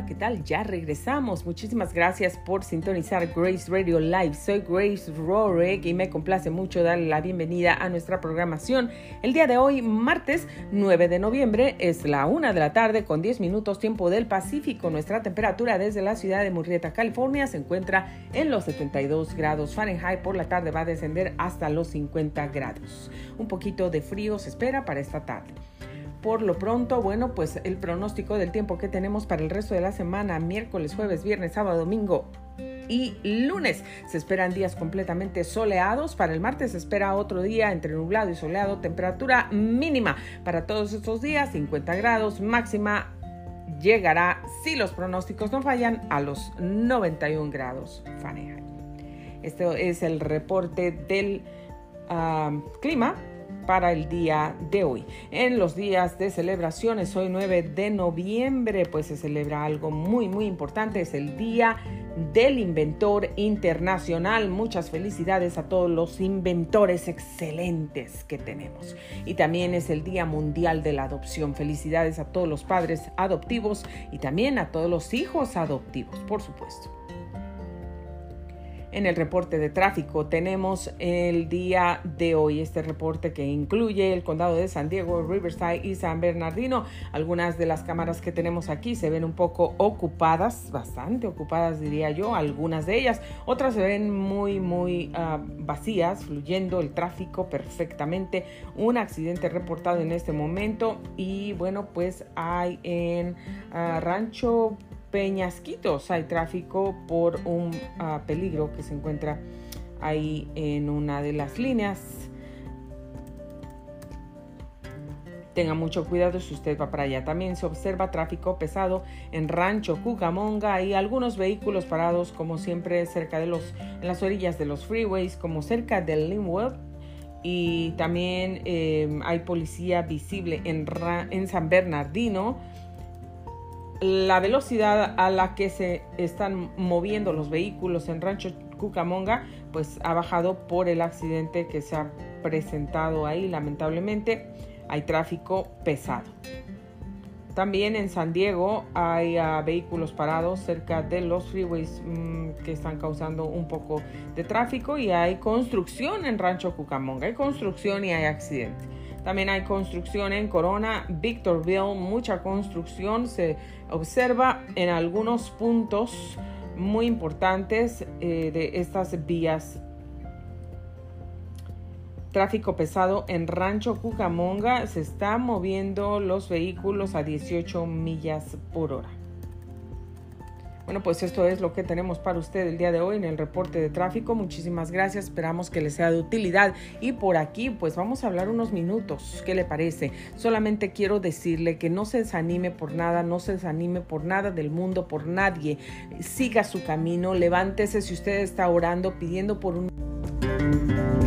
Hola, ¿qué tal? Ya regresamos. Muchísimas gracias por sintonizar Grace Radio Live. Soy Grace Rorek y me complace mucho darle la bienvenida a nuestra programación. El día de hoy, martes 9 de noviembre, es la una de la tarde con 10 minutos tiempo del Pacífico. Nuestra temperatura desde la ciudad de Murrieta, California, se encuentra en los 72 grados Fahrenheit. Por la tarde va a descender hasta los 50 grados. Un poquito de frío se espera para esta tarde. Por lo pronto, bueno, pues el pronóstico del tiempo que tenemos para el resto de la semana, miércoles, jueves, viernes, sábado, domingo y lunes. Se esperan días completamente soleados. Para el martes se espera otro día entre nublado y soleado. Temperatura mínima para todos estos días, 50 grados. Máxima llegará, si los pronósticos no fallan, a los 91 grados Fahrenheit. Este es el reporte del ah, clima para el día de hoy. En los días de celebraciones, hoy 9 de noviembre, pues se celebra algo muy, muy importante, es el Día del Inventor Internacional. Muchas felicidades a todos los inventores excelentes que tenemos. Y también es el Día Mundial de la Adopción. Felicidades a todos los padres adoptivos y también a todos los hijos adoptivos, por supuesto. En el reporte de tráfico tenemos el día de hoy este reporte que incluye el condado de San Diego, Riverside y San Bernardino. Algunas de las cámaras que tenemos aquí se ven un poco ocupadas, bastante ocupadas diría yo, algunas de ellas. Otras se ven muy, muy ah, vacías, fluyendo el tráfico perfectamente. Un accidente reportado en este momento y bueno, pues hay en ah, Rancho Peñasquitos hay tráfico por un ah, peligro que se encuentra ahí en una de las líneas. Tenga mucho cuidado si usted va para allá. También se observa tráfico pesado en Rancho Cucamonga y algunos vehículos parados como siempre cerca de los, en las orillas de los freeways como cerca del Linwood y también eh, hay policía visible en, en San Bernardino la velocidad a la que se están moviendo los vehículos en Rancho Cucamonga, pues ha bajado por el accidente que se ha presentado ahí, lamentablemente. Hay tráfico pesado. También en San Diego hay ah, vehículos parados cerca de los freeways mm, que están causando un poco de tráfico y hay construcción en Rancho Cucamonga. Hay construcción y hay accidente. También hay construcción en Corona, Victorville, mucha construcción se observa en algunos puntos muy importantes eh, de estas vías. Tráfico pesado en Rancho Cucamonga, se están moviendo los vehículos a 18 millas por hora. Bueno, pues esto es lo que tenemos para usted el día de hoy en el reporte de tráfico. Muchísimas gracias, esperamos que le sea de utilidad. Y por aquí, pues vamos a hablar unos minutos. ¿Qué le parece? Solamente quiero decirle que no se desanime por nada, no se desanime por nada del mundo, por nadie. Siga su camino, levántese si usted está orando, pidiendo por un...